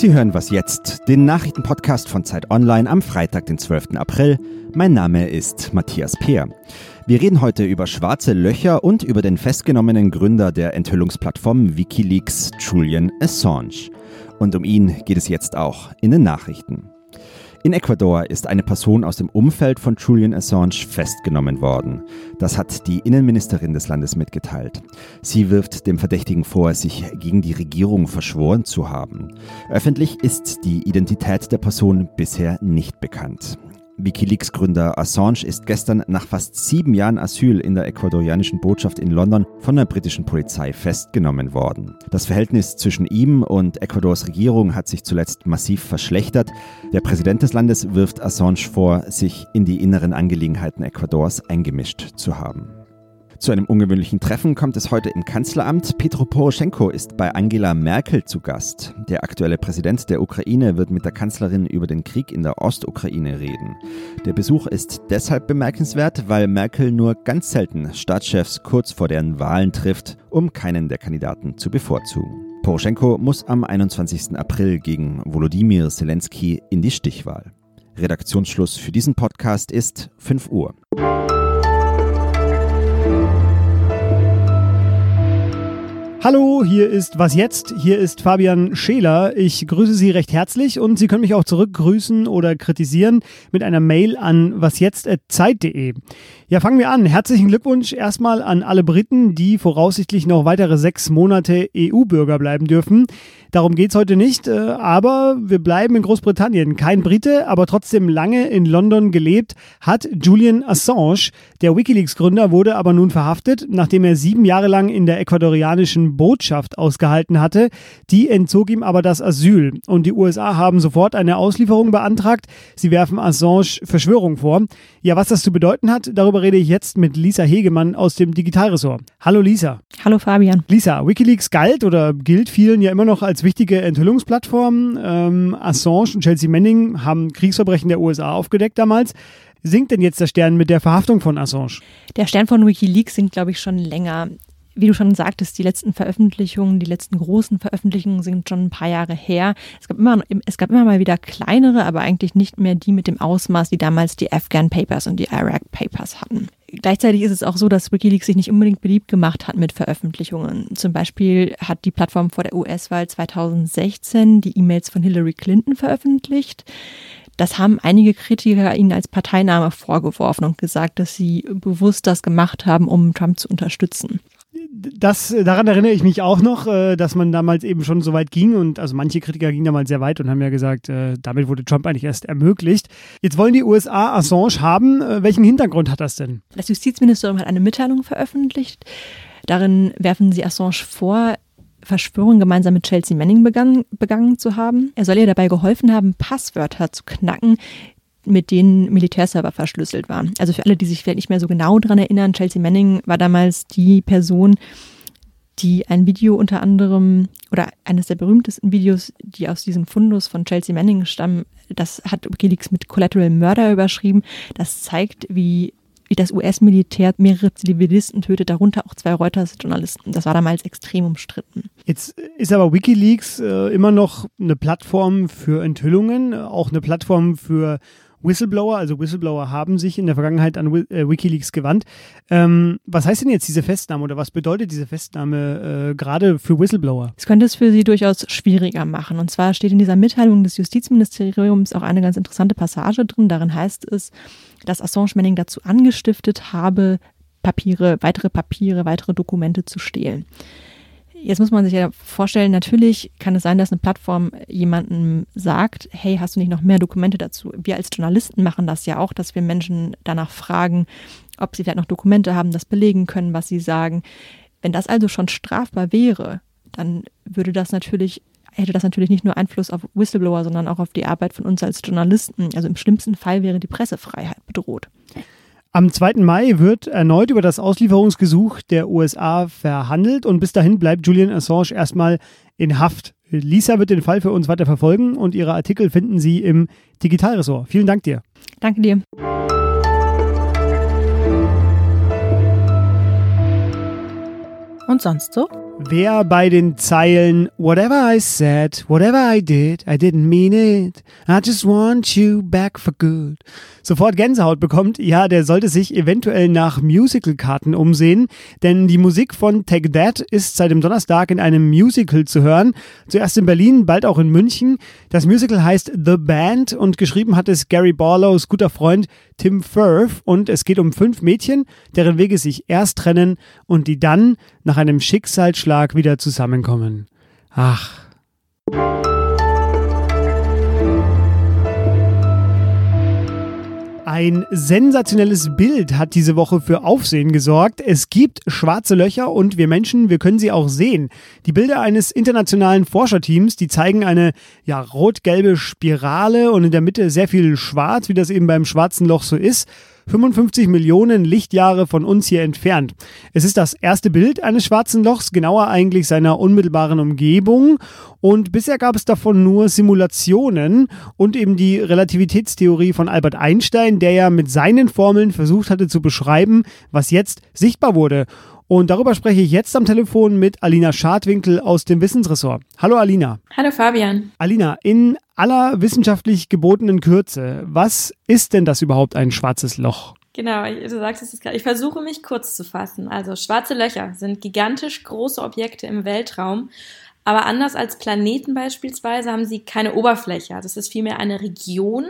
Sie hören was jetzt, den Nachrichtenpodcast von Zeit Online am Freitag, den 12. April. Mein Name ist Matthias Peer. Wir reden heute über schwarze Löcher und über den festgenommenen Gründer der Enthüllungsplattform Wikileaks, Julian Assange. Und um ihn geht es jetzt auch in den Nachrichten. In Ecuador ist eine Person aus dem Umfeld von Julian Assange festgenommen worden. Das hat die Innenministerin des Landes mitgeteilt. Sie wirft dem Verdächtigen vor, sich gegen die Regierung verschworen zu haben. Öffentlich ist die Identität der Person bisher nicht bekannt. Wikileaks-Gründer Assange ist gestern nach fast sieben Jahren Asyl in der ecuadorianischen Botschaft in London von der britischen Polizei festgenommen worden. Das Verhältnis zwischen ihm und Ecuadors Regierung hat sich zuletzt massiv verschlechtert. Der Präsident des Landes wirft Assange vor, sich in die inneren Angelegenheiten Ecuadors eingemischt zu haben. Zu einem ungewöhnlichen Treffen kommt es heute im Kanzleramt. Petro Poroschenko ist bei Angela Merkel zu Gast. Der aktuelle Präsident der Ukraine wird mit der Kanzlerin über den Krieg in der Ostukraine reden. Der Besuch ist deshalb bemerkenswert, weil Merkel nur ganz selten Staatschefs kurz vor deren Wahlen trifft, um keinen der Kandidaten zu bevorzugen. Poroschenko muss am 21. April gegen Volodymyr Zelensky in die Stichwahl. Redaktionsschluss für diesen Podcast ist 5 Uhr. Hallo, hier ist Was jetzt? Hier ist Fabian Scheler. Ich grüße Sie recht herzlich und Sie können mich auch zurückgrüßen oder kritisieren mit einer Mail an wasjetzt.zeit.de. Ja, fangen wir an. Herzlichen Glückwunsch erstmal an alle Briten, die voraussichtlich noch weitere sechs Monate EU-Bürger bleiben dürfen. Darum geht es heute nicht, äh, aber wir bleiben in Großbritannien. Kein Brite, aber trotzdem lange in London gelebt, hat Julian Assange. Der Wikileaks-Gründer wurde aber nun verhaftet, nachdem er sieben Jahre lang in der ecuadorianischen Botschaft ausgehalten hatte. Die entzog ihm aber das Asyl. Und die USA haben sofort eine Auslieferung beantragt. Sie werfen Assange Verschwörung vor. Ja, was das zu bedeuten hat, darüber rede ich jetzt mit Lisa Hegemann aus dem Digitalressort. Hallo Lisa. Hallo Fabian. Lisa, Wikileaks galt oder gilt vielen ja immer noch als wichtige Enthüllungsplattform. Ähm, Assange und Chelsea Manning haben Kriegsverbrechen der USA aufgedeckt damals. Sinkt denn jetzt der Stern mit der Verhaftung von Assange? Der Stern von Wikileaks sinkt, glaube ich, schon länger. Wie du schon sagtest, die letzten Veröffentlichungen, die letzten großen Veröffentlichungen sind schon ein paar Jahre her. Es gab immer, es gab immer mal wieder kleinere, aber eigentlich nicht mehr die mit dem Ausmaß, die damals die Afghan Papers und die Iraq Papers hatten. Gleichzeitig ist es auch so, dass Wikileaks sich nicht unbedingt beliebt gemacht hat mit Veröffentlichungen. Zum Beispiel hat die Plattform vor der US-Wahl 2016 die E-Mails von Hillary Clinton veröffentlicht. Das haben einige Kritiker ihnen als Parteinahme vorgeworfen und gesagt, dass sie bewusst das gemacht haben, um Trump zu unterstützen das, daran erinnere ich mich auch noch, äh, dass man damals eben schon so weit ging und also manche Kritiker gingen damals sehr weit und haben ja gesagt, äh, damit wurde Trump eigentlich erst ermöglicht. Jetzt wollen die USA Assange haben. Äh, welchen Hintergrund hat das denn? Das Justizministerium hat eine Mitteilung veröffentlicht. Darin werfen sie Assange vor, Verschwörung gemeinsam mit Chelsea Manning begangen, begangen zu haben. Er soll ihr dabei geholfen haben, Passwörter zu knacken, mit denen Militärserver verschlüsselt waren. Also für alle, die sich vielleicht nicht mehr so genau daran erinnern, Chelsea Manning war damals die Person, die ein Video unter anderem oder eines der berühmtesten Videos, die aus diesem Fundus von Chelsea Manning stammen, das hat Wikileaks mit Collateral Murder überschrieben. Das zeigt, wie, das US-Militär mehrere Zivilisten tötet, darunter auch zwei Reuters-Journalisten. Das war damals extrem umstritten. Jetzt ist aber Wikileaks äh, immer noch eine Plattform für Enthüllungen, auch eine Plattform für Whistleblower, also Whistleblower haben sich in der Vergangenheit an äh, Wikileaks gewandt. Ähm, was heißt denn jetzt diese Festnahme oder was bedeutet diese Festnahme äh, gerade für Whistleblower? Es könnte es für sie durchaus schwieriger machen. Und zwar steht in dieser Mitteilung des Justizministeriums auch eine ganz interessante Passage drin. Darin heißt es, dass Assange Manning dazu angestiftet habe, Papiere, weitere Papiere, weitere Dokumente zu stehlen. Jetzt muss man sich ja vorstellen, natürlich kann es sein, dass eine Plattform jemandem sagt, hey, hast du nicht noch mehr Dokumente dazu? Wir als Journalisten machen das ja auch, dass wir Menschen danach fragen, ob sie vielleicht noch Dokumente haben, das belegen können, was sie sagen. Wenn das also schon strafbar wäre, dann würde das natürlich hätte das natürlich nicht nur Einfluss auf Whistleblower, sondern auch auf die Arbeit von uns als Journalisten. Also im schlimmsten Fall wäre die Pressefreiheit bedroht. Am 2. Mai wird erneut über das Auslieferungsgesuch der USA verhandelt und bis dahin bleibt Julian Assange erstmal in Haft. Lisa wird den Fall für uns weiter verfolgen und ihre Artikel finden Sie im Digitalressort. Vielen Dank dir. Danke dir. Und sonst so? Wer bei den Zeilen Whatever I said, whatever I did, I didn't mean it. I just want you back for good. Sofort Gänsehaut bekommt, ja, der sollte sich eventuell nach Musical-Karten umsehen, denn die Musik von Take That ist seit dem Donnerstag in einem Musical zu hören. Zuerst in Berlin, bald auch in München. Das Musical heißt The Band und geschrieben hat es Gary Barlows guter Freund Tim Firth und es geht um fünf Mädchen, deren Wege sich erst trennen und die dann nach einem Schicksalsschlag wieder zusammenkommen. Ach. Ein sensationelles Bild hat diese Woche für Aufsehen gesorgt. Es gibt schwarze Löcher und wir Menschen, wir können sie auch sehen. Die Bilder eines internationalen Forscherteams, die zeigen eine ja, rot-gelbe Spirale und in der Mitte sehr viel schwarz, wie das eben beim schwarzen Loch so ist. 55 Millionen Lichtjahre von uns hier entfernt. Es ist das erste Bild eines schwarzen Lochs, genauer eigentlich seiner unmittelbaren Umgebung. Und bisher gab es davon nur Simulationen und eben die Relativitätstheorie von Albert Einstein, der ja mit seinen Formeln versucht hatte zu beschreiben, was jetzt sichtbar wurde. Und darüber spreche ich jetzt am Telefon mit Alina Schadwinkel aus dem Wissensressort. Hallo Alina. Hallo Fabian. Alina, in aller wissenschaftlich gebotenen Kürze, was ist denn das überhaupt ein schwarzes Loch? Genau, du sagst es gerade. Ich versuche mich kurz zu fassen. Also schwarze Löcher sind gigantisch große Objekte im Weltraum aber anders als Planeten beispielsweise haben sie keine Oberfläche. Das ist vielmehr eine Region.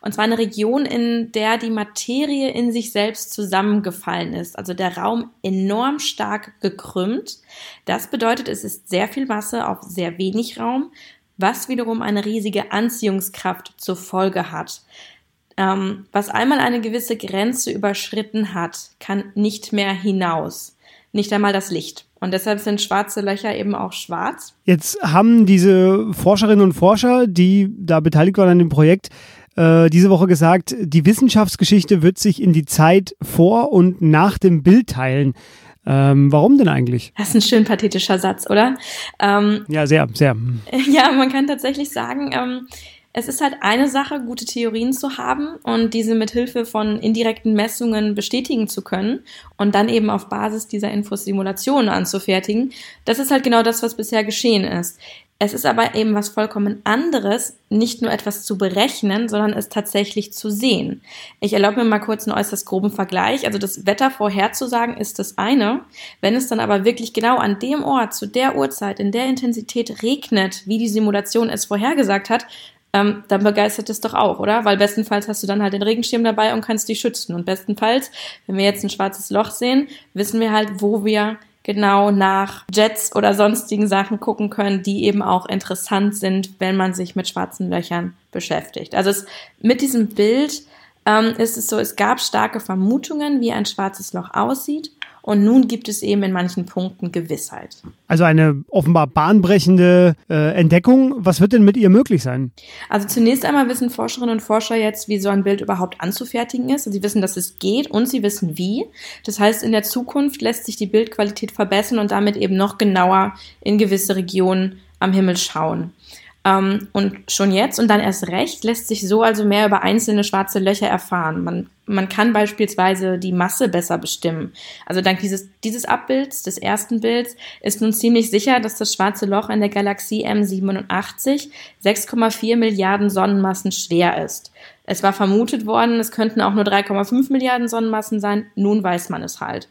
Und zwar eine Region, in der die Materie in sich selbst zusammengefallen ist. Also der Raum enorm stark gekrümmt. Das bedeutet, es ist sehr viel Masse auf sehr wenig Raum, was wiederum eine riesige Anziehungskraft zur Folge hat. Ähm, was einmal eine gewisse Grenze überschritten hat, kann nicht mehr hinaus. Nicht einmal das Licht. Und deshalb sind schwarze Löcher eben auch schwarz. Jetzt haben diese Forscherinnen und Forscher, die da beteiligt waren an dem Projekt, äh, diese Woche gesagt, die Wissenschaftsgeschichte wird sich in die Zeit vor und nach dem Bild teilen. Ähm, warum denn eigentlich? Das ist ein schön pathetischer Satz, oder? Ähm, ja, sehr, sehr. Ja, man kann tatsächlich sagen, ähm, es ist halt eine Sache, gute Theorien zu haben und diese mit Hilfe von indirekten Messungen bestätigen zu können und dann eben auf Basis dieser Infos Simulationen anzufertigen. Das ist halt genau das, was bisher geschehen ist. Es ist aber eben was vollkommen anderes, nicht nur etwas zu berechnen, sondern es tatsächlich zu sehen. Ich erlaube mir mal kurz einen äußerst groben Vergleich. Also das Wetter vorherzusagen ist das eine. Wenn es dann aber wirklich genau an dem Ort, zu der Uhrzeit, in der Intensität regnet, wie die Simulation es vorhergesagt hat, ähm, dann begeistert es doch auch, oder? Weil bestenfalls hast du dann halt den Regenschirm dabei und kannst dich schützen. Und bestenfalls, wenn wir jetzt ein schwarzes Loch sehen, wissen wir halt, wo wir genau nach Jets oder sonstigen Sachen gucken können, die eben auch interessant sind, wenn man sich mit schwarzen Löchern beschäftigt. Also es, mit diesem Bild ähm, ist es so, es gab starke Vermutungen, wie ein schwarzes Loch aussieht. Und nun gibt es eben in manchen Punkten Gewissheit. Also eine offenbar bahnbrechende äh, Entdeckung. Was wird denn mit ihr möglich sein? Also zunächst einmal wissen Forscherinnen und Forscher jetzt, wie so ein Bild überhaupt anzufertigen ist. Also sie wissen, dass es geht und sie wissen wie. Das heißt, in der Zukunft lässt sich die Bildqualität verbessern und damit eben noch genauer in gewisse Regionen am Himmel schauen. Ähm, und schon jetzt und dann erst recht lässt sich so also mehr über einzelne schwarze Löcher erfahren. Man, man kann beispielsweise die Masse besser bestimmen. Also dank dieses, dieses Abbilds, des ersten Bilds, ist nun ziemlich sicher, dass das schwarze Loch in der Galaxie M87 6,4 Milliarden Sonnenmassen schwer ist. Es war vermutet worden, es könnten auch nur 3,5 Milliarden Sonnenmassen sein. Nun weiß man es halt.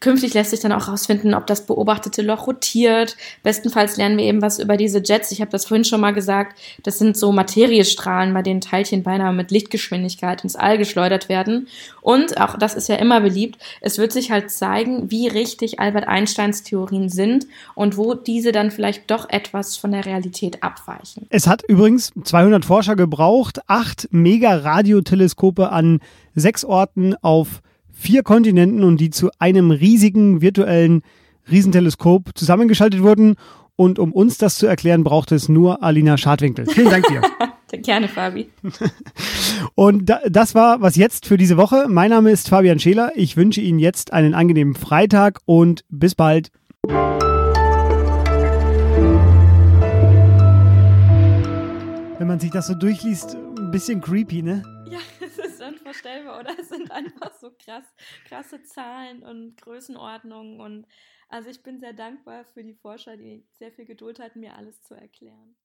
Künftig lässt sich dann auch herausfinden, ob das beobachtete Loch rotiert. Bestenfalls lernen wir eben was über diese Jets. Ich habe das vorhin schon mal gesagt. Das sind so Materiestrahlen, bei denen Teilchen beinahe mit Lichtgeschwindigkeit ins All geschleudert werden. Und auch das ist ja immer beliebt. Es wird sich halt zeigen, wie richtig Albert Einsteins Theorien sind und wo diese dann vielleicht doch etwas von der Realität abweichen. Es hat übrigens 200 Forscher gebraucht, acht Mega-Radioteleskope an sechs Orten auf vier Kontinenten und die zu einem riesigen virtuellen Riesenteleskop zusammengeschaltet wurden. Und um uns das zu erklären, braucht es nur Alina Schadwinkel. Vielen Dank dir. Gerne, Fabi. Und das war was jetzt für diese Woche. Mein Name ist Fabian Scheler. Ich wünsche Ihnen jetzt einen angenehmen Freitag und bis bald. Wenn man sich das so durchliest, ein bisschen creepy, ne? Ja, unvorstellbar, oder? Es sind einfach so krass, krasse Zahlen und Größenordnungen und Also ich bin sehr dankbar für die Forscher, die sehr viel Geduld hatten, mir alles zu erklären.